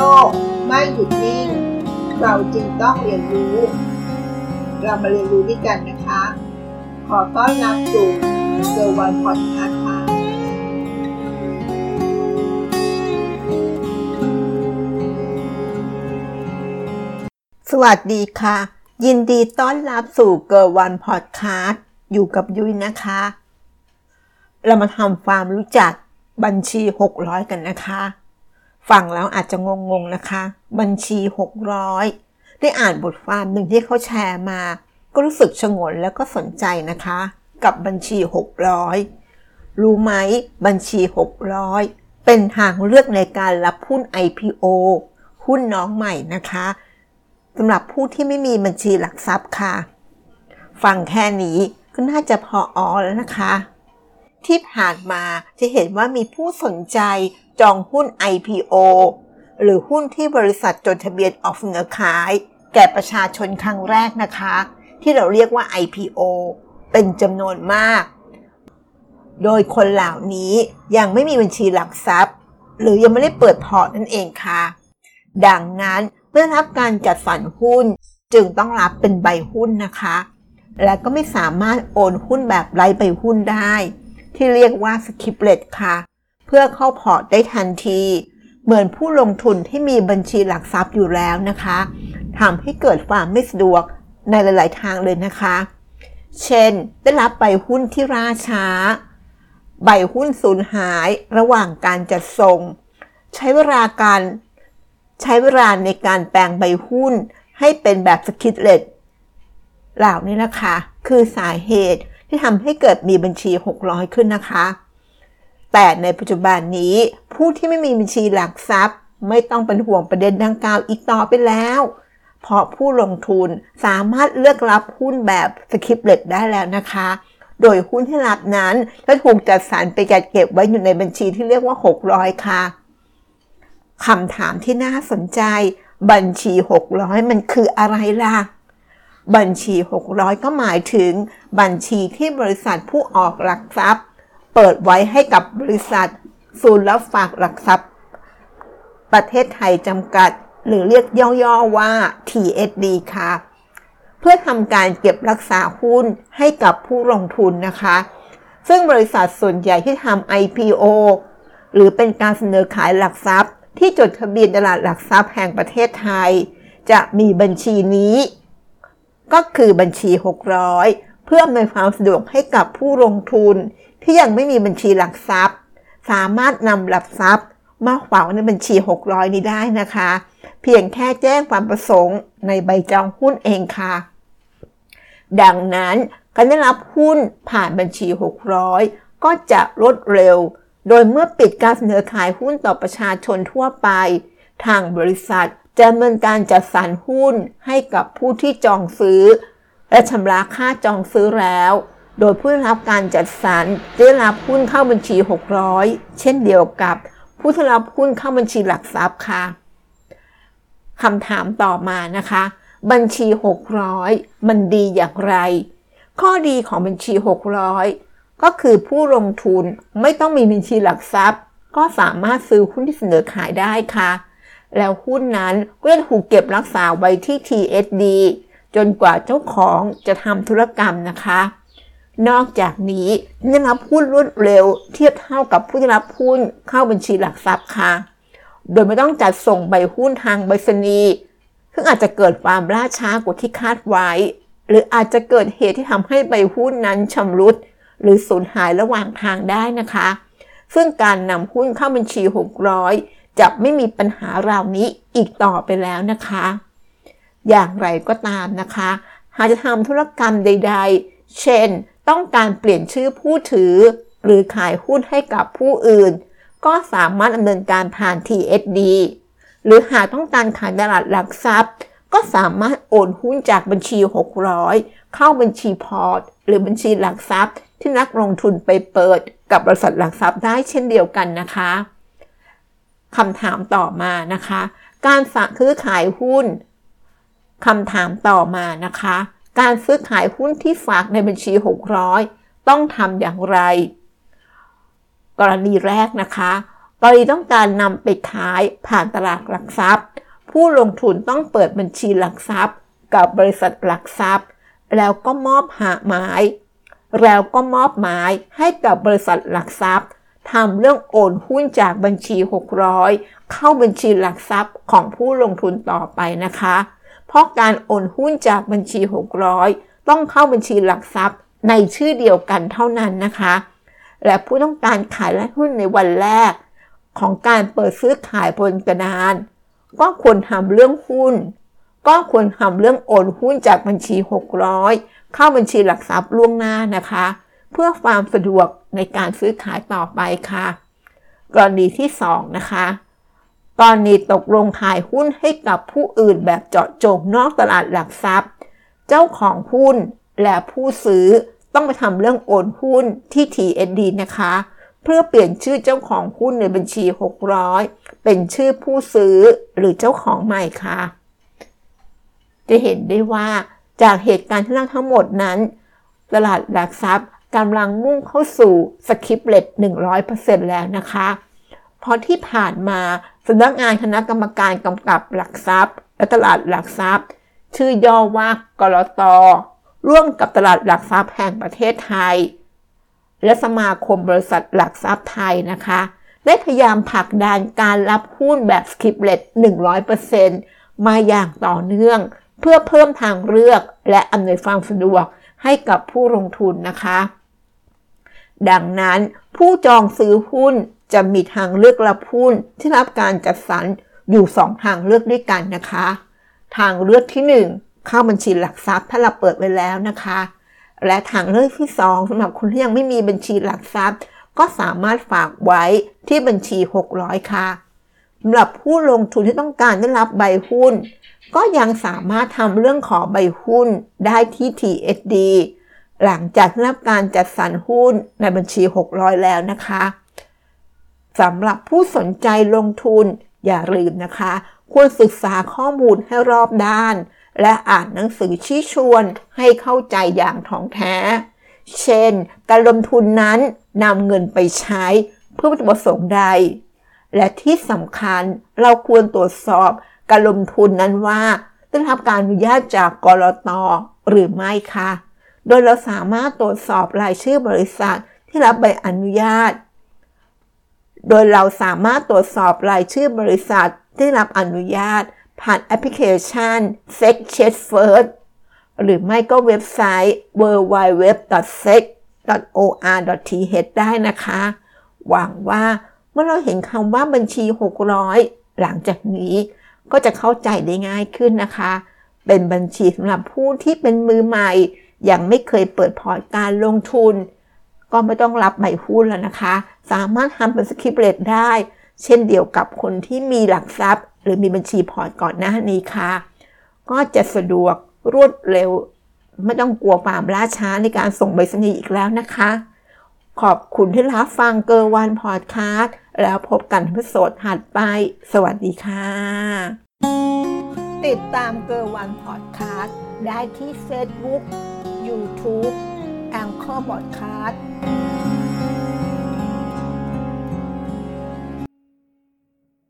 โลกไม่หยุดนิ่ง เราจึงต้องเรียนรู้ เรามาเรียนรู้ด้วยกันนะคะ ขอต้อนรับสู่เกอร์วันพอดแคสต์ค่ะสวัสดีค่ะ ยินดีต้อนรับสู่เกอร์วันพอดแคสต์อยู่กับยุ้ยนะคะ เรามาทำความรู้จักบัญชี 600 กันนะคะ ฟังแล้วอาจจะงงๆนะคะ บัญชี 600 ได้อ่านบทความหนึ่งที่เขาแชร์มา ก็รู้สึกชงนแล้วก็สนใจนะคะ กับบัญชี 600 รู้ไหมบัญชี 600 เป็นทางเลือกในการรับหุ้น IPO หุ้นน้องใหม่นะคะสำหรับผู้ที่ไม่มีบัญชีหลักทรัพย์ค่ะ ฟังแค่นี้ก็น่าจะพอออแล้วนะคะ ที่ผ่านมาจะเห็นว่ามีผู้สนใจจองหุ้น IPO หรือหุ้นที่บริษัทจดทะเบียนออกเสนอขาย แก่ประชาชนครั้งแรกนะคะ ที่เราเรียกว่า IPO เป็นจำนวนมาก โดยคนเหล่านี้ยังไม่มีบัญชีหลักทรัพย์ หรือยังไม่ได้เปิดพอร์ตนั่นเองค่ะ ดังนั้นเมื่อรับการจัดสรรหุ้นจึงต้องรับเป็นใบหุ้นนะคะ และก็ไม่สามารถโอนหุ้นแบบไร้ใบหุ้นได้ ที่เรียกว่า scripless ค่ะ เพื่อเข้าพอร์ตได้ทันที เหมือนผู้ลงทุนที่มีบัญชีหลักทรัพย์อยู่แล้วนะคะทำให้เกิดความไม่สะดวกในหลาย ๆ ทางเลยนะคะ เช่น ได้รับใบหุ้นที่ล่าช้า ใบหุ้นสูญหายระหว่างการจัดส่ง ใช้เวลาการใช้เวลาในการแปลงใบหุ้นให้เป็นแบบ scripless เหล่านี้นะคะ คือสาเหตุ ที่ทำให้เกิดมีบัญชี 600 ขึ้นนะคะ แต่ในปัจจุบันนี้ผู้ที่ไม่มีบัญชีหลักทรัพย์ ไม่ต้องเป็นห่วงประเด็นดังกล่าวอีกต่อไปแล้ว เพราะผู้ลงทุนสามารถเลือกรับหุ้นแบบ scripless ได้แล้วนะคะ โดยหุ้นที่รับนั้นจะถูกจัดสรรไปจัดเก็บไว้อยู่ในบัญชีที่เรียกว่า 600 ค่ะคำถามที่น่าสนใจบัญชี 600 มันคืออะไรล่ะ บัญชี 600 ก็หมายถึง บัญชีที่บริษัทผู้ออกหลักทรัพย์ เปิดไว้ให้กับบริษัท ศูนย์รับฝากหลักทรัพย์ ประเทศไทยจำกัด หรือเรียกย่อๆว่า TSD ค่ะ เพื่อทำการเก็บรักษาหุ้นให้กับผู้ลงทุนนะคะ ซึ่งบริษัทส่วนใหญ่ที่ทำ IPO หรือเป็นการเสนอขายหลักทรัพย์ ที่จดทะเบียนตลาดหลักทรัพย์แห่งประเทศไทย จะมีบัญชีนี้ ก็คือบัญชี 600 เพื่ออำนวยความสะดวกให้กับผู้ลงทุน ที่ยังไม่มีบัญชีหลักทรัพย์ สามารถนำหลักทรัพย์มาฝากในบัญชี 600 นี้ได้นะคะ เพียงแค่แจ้งความประสงค์ในใบจองหุ้นเองค่ะ ดังนั้นการได้รับหุ้นผ่านบัญชี 600 ก็จะรวดเร็ว โดยเมื่อปิดการเสนอขายหุ้นต่อประชาชนทั่วไป ทางบริษัท ดำเนินการจัดสรรหุ้นให้กับผู้ที่จองซื้อ และชำระค่าจองซื้อแล้ว โดยผู้รับการจัดสรรได้รับหุ้นเข้าบัญชี 600 เช่นเดียวกับ ผู้ที่รับหุ้นเข้าบัญชีหลักทรัพย์ค่ะคำถามต่อมานะคะ บัญชี 600 มันดีอย่างไร ข้อดีของบัญชี 600 ก็คือผู้ลงทุนไม่ต้องมีบัญชีหลักทรัพย์ ก็สามารถซื้อหุ้นที่เสนอขายได้ค่ะ แล้วหุ้นนั้นก็จะถูกเก็บรักษาไว้ที่ TSD จนกว่าเจ้าของจะทำธุรกรรมนะคะ นอกจากนี้ได้รับหุ้นรวดเร็วเทียบเท่ากับผู้ได้รับหุ้นเข้าบัญชีหลักทรัพย์ค่ะ โดยไม่ต้องจัดส่งใบหุ้นทางใบสนีซึ่งอาจจะเกิดความล่าช้ากว่าที่คาดไว้ หรืออาจจะเกิดเหตุที่ทำให้ใบหุ้นนั้นชำรุด หรือสูญหายระหว่างทางได้นะคะ ซึ่งการนำหุ้นเข้าบัญชี 600 จะไม่มีปัญหาเหล่านี้อีกต่อไปแล้วนะคะ อย่างไรก็ตามนะคะ หากจะทำธุรกรรมใด ๆ เช่น ต้องการเปลี่ยนชื่อผู้ถือ หรือขายหุ้นให้กับผู้อื่น ก็สามารถดำเนินการผ่าน TSD หรือหากต้องการขายตลาดหลักทรัพย์ ก็สามารถโอนหุ้นจากบัญชี 600 เข้าบัญชีพอร์ต หรือบัญชีหลักทรัพย์ ที่นักลงทุนไปเปิดกับบริษัทหลักทรัพย์ได้เช่นเดียวกันนะคะ คำถามต่อมานะคะ การฝากซื้อขายหุ้นคำถามต่อมานะคะ การซื้อขายหุ้นที่ฝากในบัญชี 600 ต้องทำอย่างไร กรณีแรกนะคะกรณีต้องการนำไปขายผ่านตลาดหลักทรัพย์ ผู้ลงทุนต้องเปิดบัญชีหลักทรัพย์ กับบริษัทหลักทรัพย์ แล้วก็มอบหาหมาย แล้วก็มอบหมายให้กับบริษัทหลักทรัพย์ ทำเรื่องโอนหุ้นจากบัญชี 600 เข้าบัญชีหลักทรัพย์ของผู้ลงทุนต่อไปนะคะ เพราะการโอนหุ้นจากบัญชี 600 ต้องเข้าบัญชีหลักทรัพย์ในชื่อเดียวกันเท่านั้นนะคะ และผู้ต้องการขายและหุ้นในวันแรก ของการเปิดซื้อขายบนกระดาน ก็ควรทำเรื่องหุ้น ก็ควรทำเรื่องโอนหุ้นจากบัญชี 600 เข้าบัญชีหลักทรัพย์ล่วงหน้านะคะ เพื่อความสะดวก ในการซื้อขายต่อไปค่ะ กรณีที่ 2 นะคะกรณีตกลงขายหุ้นให้กับผู้อื่นแบบเจาะจงนอกตลาดหลักทรัพย์ เจ้าของหุ้นและผู้ซื้อต้องไปทำเรื่องโอนหุ้นที่ TND นะคะ เพื่อเปลี่ยนชื่อเจ้าของหุ้นในบัญชี 600 เป็นชื่อผู้ซื้อหรือเจ้าของใหม่ค่ะ จะเห็นได้ว่าจากเหตุการณ์ที่เล่าทั้งหมดนั้น ตลาดหลักทรัพย์ กำลังมุ่งเข้าสู่สคริปเลต100%แล้วนะคะ เพราะที่ผ่านมาสำนักงานคณะกรรมการกำกับหลักทรัพย์ และตลาดหลักทรัพย์ ชื่อย่อว่ากรตร่วมกับตลาดหลักทรัพย์แห่งประเทศไทย และสมาคมบริษัทหลักทรัพย์ไทยนะคะ ได้พยายามผลักดันการรับหุ้นแบบสคริปเลต100%มาอย่างต่อเนื่อง เพื่อเพิ่มทางเลือกและอำนวยความสะดวกให้กับผู้ลงทุนนะคะ ดังนั้นผู้จองซื้อหุ้นจะมีทางเลือกรับหุ้นที่รับการจัดสรรอยู่ 2 ทางเลือกด้วยกันนะคะ ทางเลือกที่ 1 เข้าบัญชีหลักทรัพย์ถ้าเราเปิดไว้แล้วนะคะ และทางเลือกที่ 2สำหรับคนที่ยังไม่มีบัญชีหลักทรัพย์ ก็สามารถฝากไว้ที่บัญชี 600 ค่ะสำหรับผู้ลงทุนที่ต้องการได้รับใบหุ้น ก็ยังสามารถทำเรื่องขอใบหุ้นได้ที่ TSD หลังจากรับการจัดสรรหุ้นในบัญชี 600 แล้วนะคะสำหรับผู้สนใจลงทุนอย่าลืมนะคะ ควรศึกษาข้อมูลให้รอบด้าน และอ่านหนังสือชี้ชวนให้เข้าใจอย่างถ่องแท้ เช่น การลงทุนนั้นนำเงินไปใช้เพื่อวัตถุประสงค์ใด และที่สำคัญเราควรตรวจสอบการลงทุนนั้นว่าได้รับการอนุญาตจากกรตหรือไม่คะ โดยเราสามารถตรวจสอบรายชื่อบริษัทที่รับใบอนุญาต โดยเราสามารถตรวจสอบรายชื่อบริษัทที่รับอนุญาต ผ่านแอปพลิเคชัน s e c c h e c First หรือไม่ก็เว็บไซต์ www.sec.or.th ได้นะคะ หวังว่าเมื่อเราเห็นคำว่าบัญชี 600 หลังจากนี้ก็จะเข้าใจได้ง่ายขึ้นนะคะ เป็นบัญชีสำหรับผู้ที่เป็นมือใหม่ ยังไม่เคยเปิดพอร์ตการลงทุน ก็ไม่ต้องรับใบหุ้นแล้วนะคะ สามารถทำเป็น scripless ได้ เช่นเดียวกับคนที่มีหลักทรัพย์ หรือมีบัญชีพอร์ตก่อนหน้านี้ค่ะ ก็จะสะดวกรวดเร็ว ไม่ต้องกลัวความล่าช้าในการส่งไปรษณีย์อีกแล้วนะคะ ขอบคุณที่รับฟังเกอร์วันพอดแคสต์แล้วพบกัน episode ถัดไป สวัสดีค่ะ ติดตามเกอร์วันพอดแคสต์ได้ที่ Facebook YouTube Anchor Podcast